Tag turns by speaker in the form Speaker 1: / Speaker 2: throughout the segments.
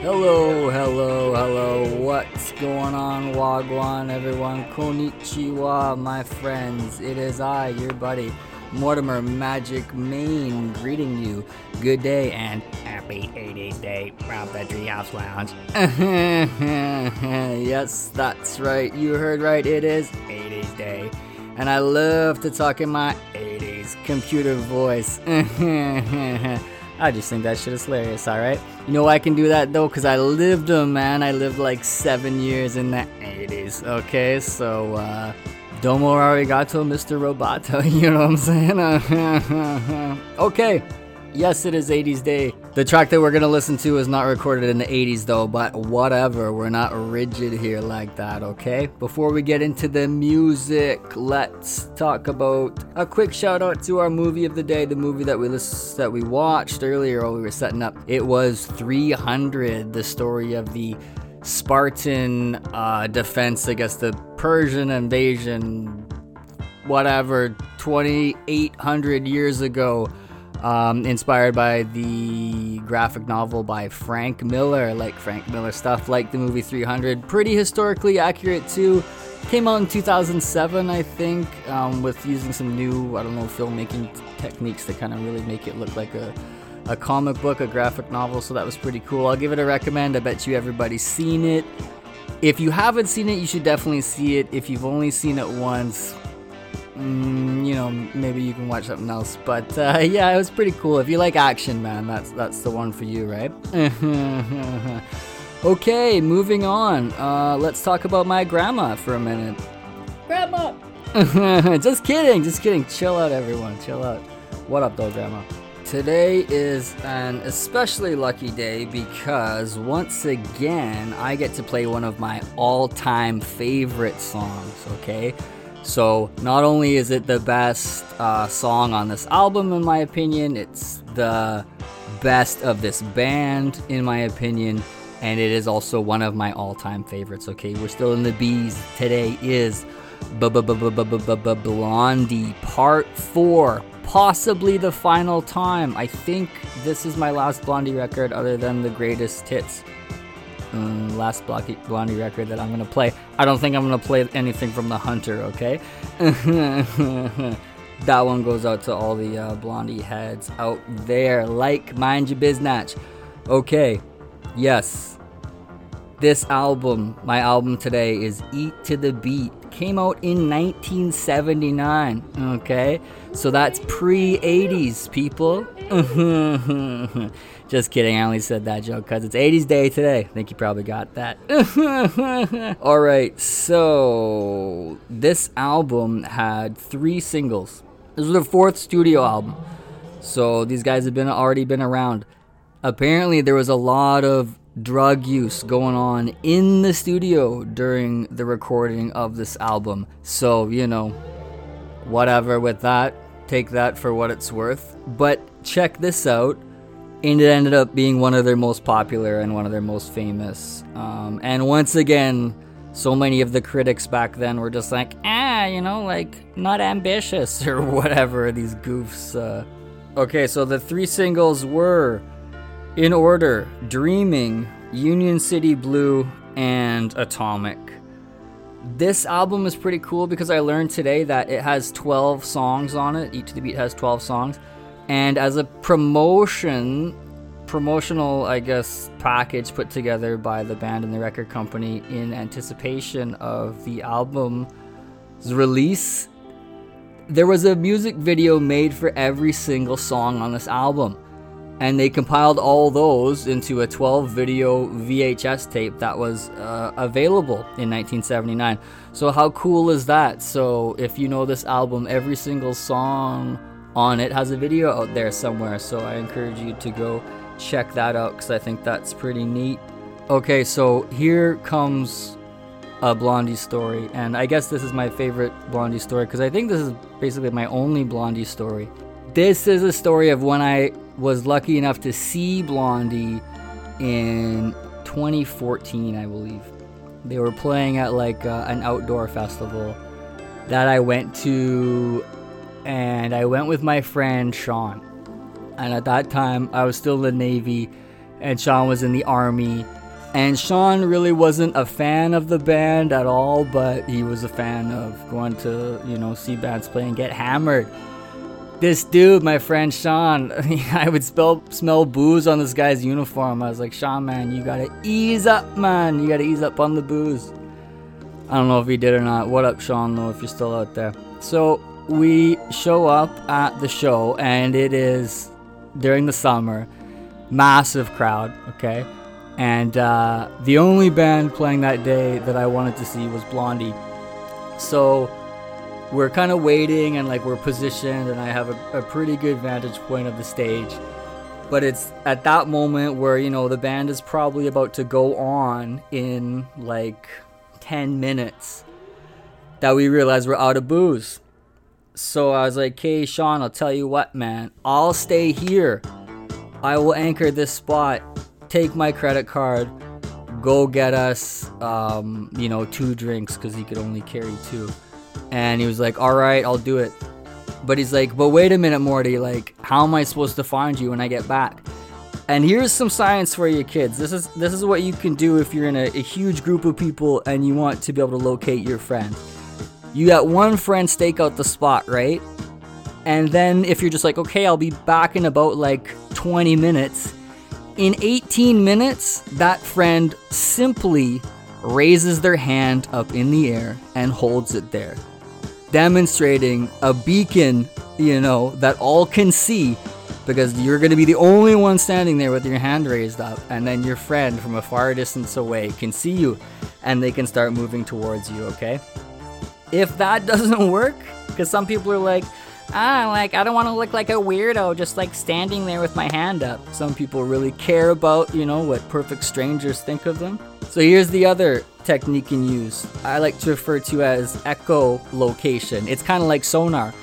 Speaker 1: Hello, hello, hello. What's going on, Wagwan, everyone? Konnichiwa, my friends. It is I, your buddy, Mortimer Magic Main, greeting you. Good day and happy 80s day from the Treehouse Lounge. yes, that's right. You heard right. It is 80s day. And I love to talk in my 80s computer voice. I just think that shit is hilarious, alright? You know why I can do that though? Because I lived them, man. I lived like seven years in the 80s, okay? So, uh, Domo arigato, Mr. Roboto, you know what I'm saying? okay, yes, it is 80s Day. The track that we're gonna listen to is not recorded in the 80s though, but whatever, we're not rigid here like that, okay? Before we get into the music, let's talk about a quick shout out to our movie of the day, the movie that we list- that we watched earlier while we were setting up. It was 300, the story of the Spartan uh, defense against the Persian invasion, whatever, 2,800 years ago um, inspired by the graphic novel by Frank Miller, like Frank Miller stuff, like the movie 300. Pretty historically accurate too. Came out in 2007, I think, um, with using some new, I don't know, filmmaking techniques to kind of really make it look like a, a comic book, a graphic novel. So that was pretty cool. I'll give it a recommend. I bet you everybody's seen it. If you haven't seen it, you should definitely see it. If you've only seen it once, mm, you know, maybe you can watch something else. But uh, yeah, it was pretty cool. If you like action, man, that's that's the one for you, right? okay, moving on. Uh, let's talk about my grandma for a minute. Grandma. just kidding, just kidding. Chill out, everyone. Chill out. What up, though, grandma? Today is an especially lucky day because once again I get to play one of my all time favorite songs, okay? So, not only is it the best uh, song on this album, in my opinion, it's the best of this band, in my opinion, and it is also one of my all time favorites, okay? We're still in the B's. Today is Blondie Part 4 possibly the final time. I think this is my last Blondie record, other than the greatest hits. Um, last Blondie record that I'm gonna play. I don't think I'm gonna play anything from the Hunter. Okay, that one goes out to all the uh, Blondie heads out there. Like, mind your biznatch. Okay, yes. This album, my album today, is Eat to the Beat came out in 1979. Okay, so that's pre 80s, people. Just kidding, I only said that joke because it's 80s day today. I think you probably got that. Alright, so this album had three singles. This was their fourth studio album. So these guys have been already been around. Apparently there was a lot of drug use going on in the studio during the recording of this album. So, you know, whatever with that. Take that for what it's worth. But check this out. And it ended up being one of their most popular and one of their most famous. Um, and once again, so many of the critics back then were just like, ah, you know, like, not ambitious or whatever, these goofs. Uh. Okay, so the three singles were in order Dreaming, Union City Blue, and Atomic. This album is pretty cool because I learned today that it has 12 songs on it. Eat to the Beat has 12 songs. And as a promotion, promotional, I guess, package put together by the band and the record company in anticipation of the album's release, there was a music video made for every single song on this album and they compiled all those into a 12 video VHS tape that was uh, available in 1979. So, how cool is that? So, if you know this album, every single song on it has a video out there somewhere. So, I encourage you to go check that out because I think that's pretty neat. Okay, so here comes a Blondie story, and I guess this is my favorite Blondie story because I think this is basically my only Blondie story. This is a story of when I was lucky enough to see Blondie in 2014, I believe. They were playing at like uh, an outdoor festival that I went to, and I went with my friend Sean. And at that time, I was still in the Navy, and Sean was in the army. And Sean really wasn't a fan of the band at all, but he was a fan of going to, you know, see bands play and get hammered. This dude, my friend Sean, I would smell, smell booze on this guy's uniform. I was like, Sean, man, you gotta ease up, man. You gotta ease up on the booze. I don't know if he did or not. What up, Sean, though, if you're still out there. So we show up at the show, and it is during the summer. Massive crowd, okay? And uh, the only band playing that day that I wanted to see was Blondie. So we're kind of waiting and like we're positioned, and I have a, a pretty good vantage point of the stage. But it's at that moment where, you know, the band is probably about to go on in like 10 minutes that we realize we're out of booze. So I was like, hey, Sean, I'll tell you what, man. I'll stay here. I will anchor this spot, take my credit card, go get us, um, you know, two drinks because he could only carry two. And he was like, all right, I'll do it. But he's like, but wait a minute, Morty. Like, how am I supposed to find you when I get back? And here's some science for you kids. This is this is what you can do if you're in a, a huge group of people and you want to be able to locate your friend. You got one friend stake out the spot, right? And then if you're just like, okay, I'll be back in about like 20 minutes. In 18 minutes, that friend simply raises their hand up in the air and holds it there, demonstrating a beacon, you know, that all can see because you're going to be the only one standing there with your hand raised up, and then your friend from a far distance away can see you and they can start moving towards you, okay? If that doesn't work, because some people are like, ah, like I don't want to look like a weirdo just like standing there with my hand up. Some people really care about, you know, what perfect strangers think of them. So here's the other technique in use. I like to refer to as echolocation. It's kind of like sonar.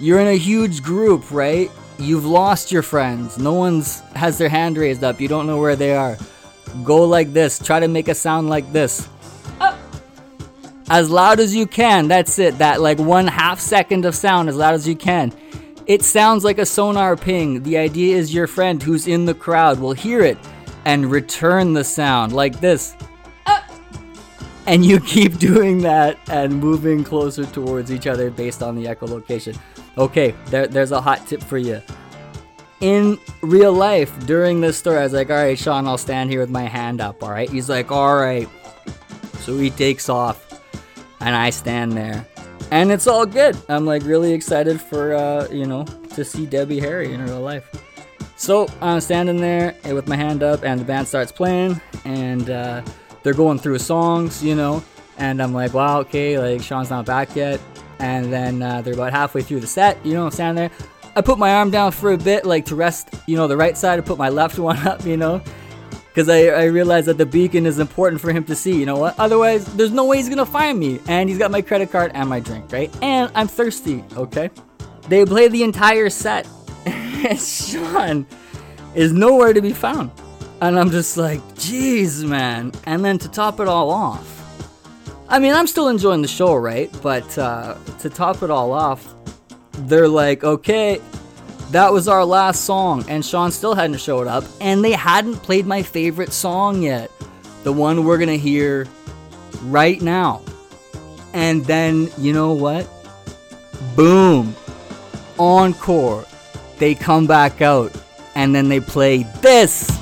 Speaker 1: You're in a huge group, right? You've lost your friends. No one's has their hand raised up. You don't know where they are. Go like this. Try to make a sound like this. As loud as you can. That's it. That like one half second of sound as loud as you can. It sounds like a sonar ping. The idea is your friend who's in the crowd will hear it and return the sound like this. Uh. And you keep doing that and moving closer towards each other based on the echolocation. Okay, there, there's a hot tip for you. In real life, during this story, I was like, all right, Sean, I'll stand here with my hand up, all right? He's like, all right. So he takes off, and I stand there. And it's all good. I'm like really excited for, uh, you know, to see Debbie Harry in real life. So I'm standing there with my hand up, and the band starts playing, and uh, they're going through songs, you know, and I'm like, wow, okay, like Sean's not back yet. And then uh, they're about halfway through the set, you know, I'm standing there. I put my arm down for a bit, like to rest, you know, the right side. I put my left one up, you know, because I, I realized that the beacon is important for him to see, you know what? Otherwise, there's no way he's gonna find me. And he's got my credit card and my drink, right? And I'm thirsty, okay? They play the entire set, and Sean is nowhere to be found. And I'm just like, jeez, man. And then to top it all off, I mean, I'm still enjoying the show, right? But uh, to top it all off, they're like, okay, that was our last song, and Sean still hadn't showed up, and they hadn't played my favorite song yet, the one we're gonna hear right now. And then, you know what? Boom! Encore. They come back out, and then they play this.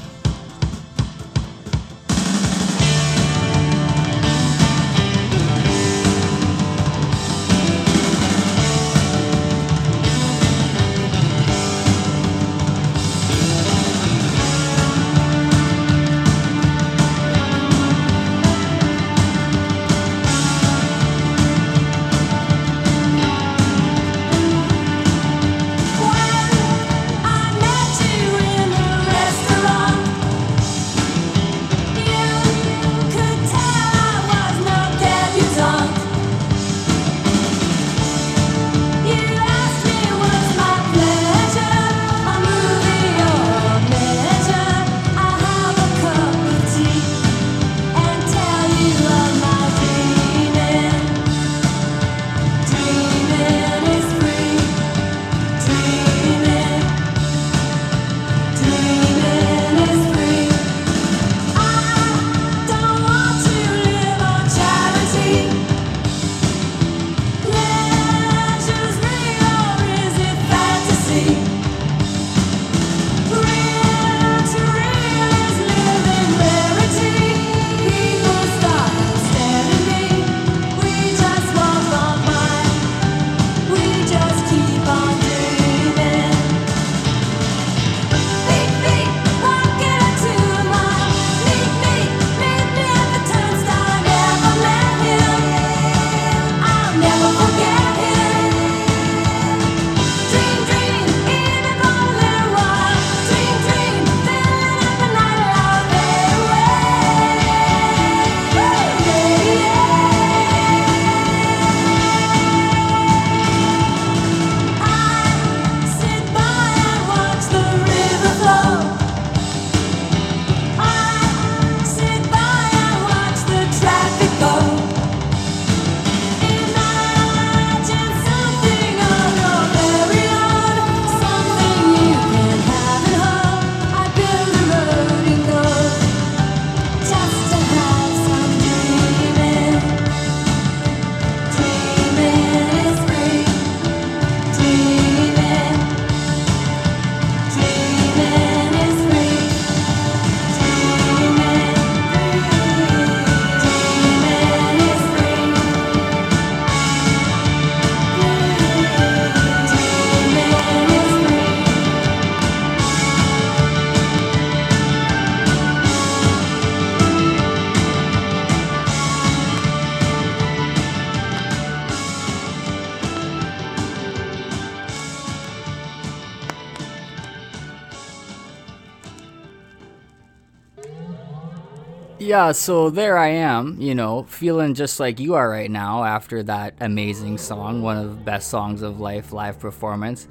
Speaker 1: Yeah, so there I am, you know, feeling just like you are right now after that amazing song, one of the best songs of life, live performance.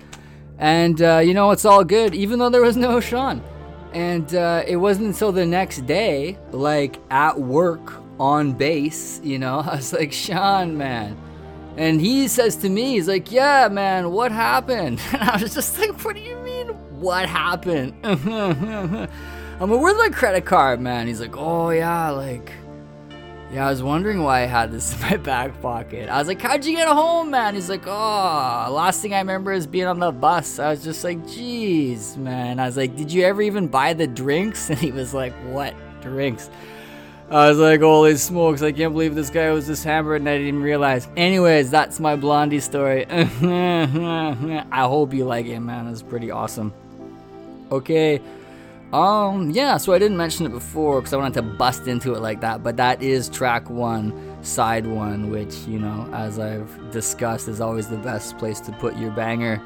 Speaker 1: And, uh, you know, it's all good, even though there was no Sean. And uh, it wasn't until the next day, like at work on base, you know, I was like, Sean, man. And he says to me, he's like, yeah, man, what happened? And I was just like, what do you mean, what happened? I'm like, where's my credit card, man? He's like, oh, yeah, like, yeah, I was wondering why I had this in my back pocket. I was like, how'd you get home, man? He's like, oh, last thing I remember is being on the bus. I was just like, jeez, man. I was like, did you ever even buy the drinks? And he was like, what drinks? I was like, holy smokes, I can't believe this guy was just hammered and I didn't realize. Anyways, that's my Blondie story. I hope you like it, man. It's pretty awesome. Okay. Um, yeah, so I didn't mention it before because I wanted to bust into it like that, but that is track one, side one, which, you know, as I've discussed, is always the best place to put your banger.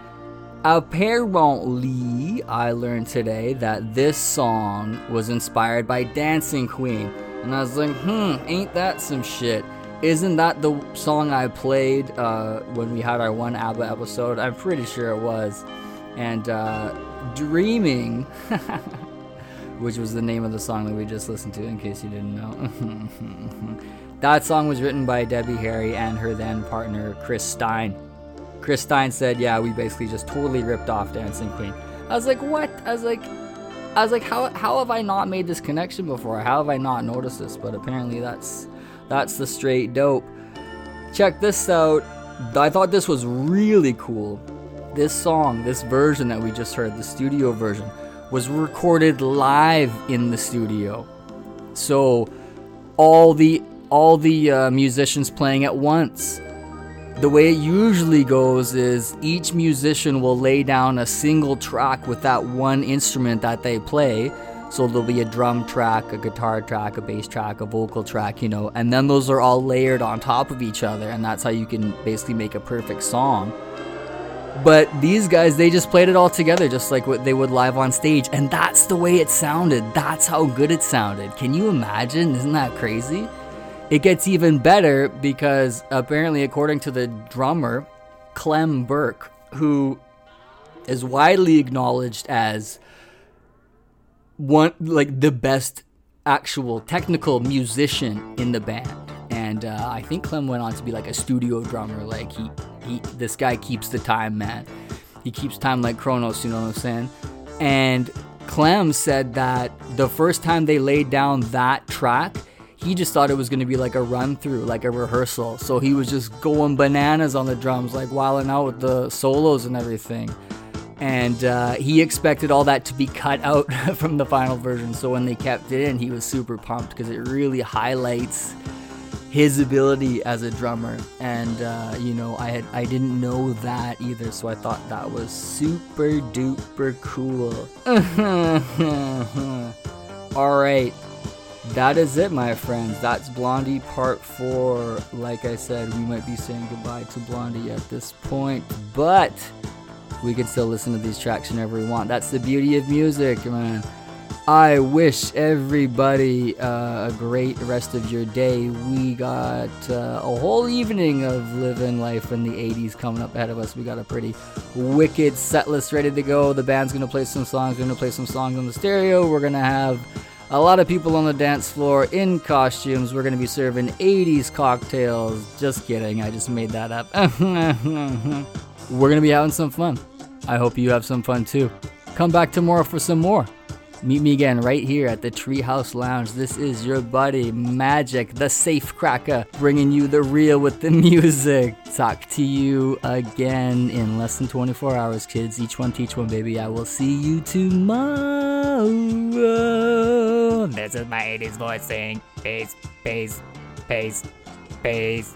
Speaker 1: Apparently, I learned today that this song was inspired by Dancing Queen. And I was like, hmm, ain't that some shit? Isn't that the song I played uh, when we had our one ABBA episode? I'm pretty sure it was. And uh, Dreaming. which was the name of the song that we just listened to, in case you didn't know. that song was written by Debbie Harry and her then partner Chris Stein. Chris Stein said, "Yeah, we basically just totally ripped off Dancing Queen." I was like, "What?" I was like, "I was like, how how have I not made this connection before? How have I not noticed this?" But apparently, that's that's the straight dope. Check this out. I thought this was really cool. This song, this version that we just heard, the studio version was recorded live in the studio. So all the all the uh, musicians playing at once. The way it usually goes is each musician will lay down a single track with that one instrument that they play. So there'll be a drum track, a guitar track, a bass track, a vocal track, you know, and then those are all layered on top of each other, and that's how you can basically make a perfect song. But these guys, they just played it all together, just like what they would live on stage. And that's the way it sounded. That's how good it sounded. Can you imagine? Isn't that crazy? It gets even better because apparently, according to the drummer, Clem Burke, who is widely acknowledged as one, like the best actual technical musician in the band. And uh, I think Clem went on to be like a studio drummer. Like he he, this guy keeps the time, man. He keeps time like Kronos, you know what I'm saying? And Clem said that the first time they laid down that track, he just thought it was gonna be like a run through, like a rehearsal. So he was just going bananas on the drums, like wilding out with the solos and everything. And uh, he expected all that to be cut out from the final version. So when they kept it in, he was super pumped because it really highlights his ability as a drummer. And uh, you know i had i didn't know that either so i thought that was super duper cool. All right. That is it my friends. That's blondie part four. Like i said we might be saying goodbye to blondie at this point but we can still listen to these tracks whenever we want. That's the beauty of music man I wish everybody uh, a great rest of your day. We got uh, a whole evening of living life in the 80s coming up ahead of us. We got a pretty wicked set list ready to go. The band's going to play some songs. We're going to play some songs on the stereo. We're going to have a lot of people on the dance floor in costumes. We're going to be serving 80s cocktails. Just kidding. I just made that up. We're going to be having some fun. I hope you have some fun too. Come back tomorrow for some more. Meet me again right here at the Treehouse Lounge. This is your buddy Magic, the Safe Cracker, bringing you the real with the music. Talk to you again in less than 24 hours, kids. Each one teach one, baby. I will see you tomorrow.
Speaker 2: This is my 80s voice saying peace, peace, peace, peace.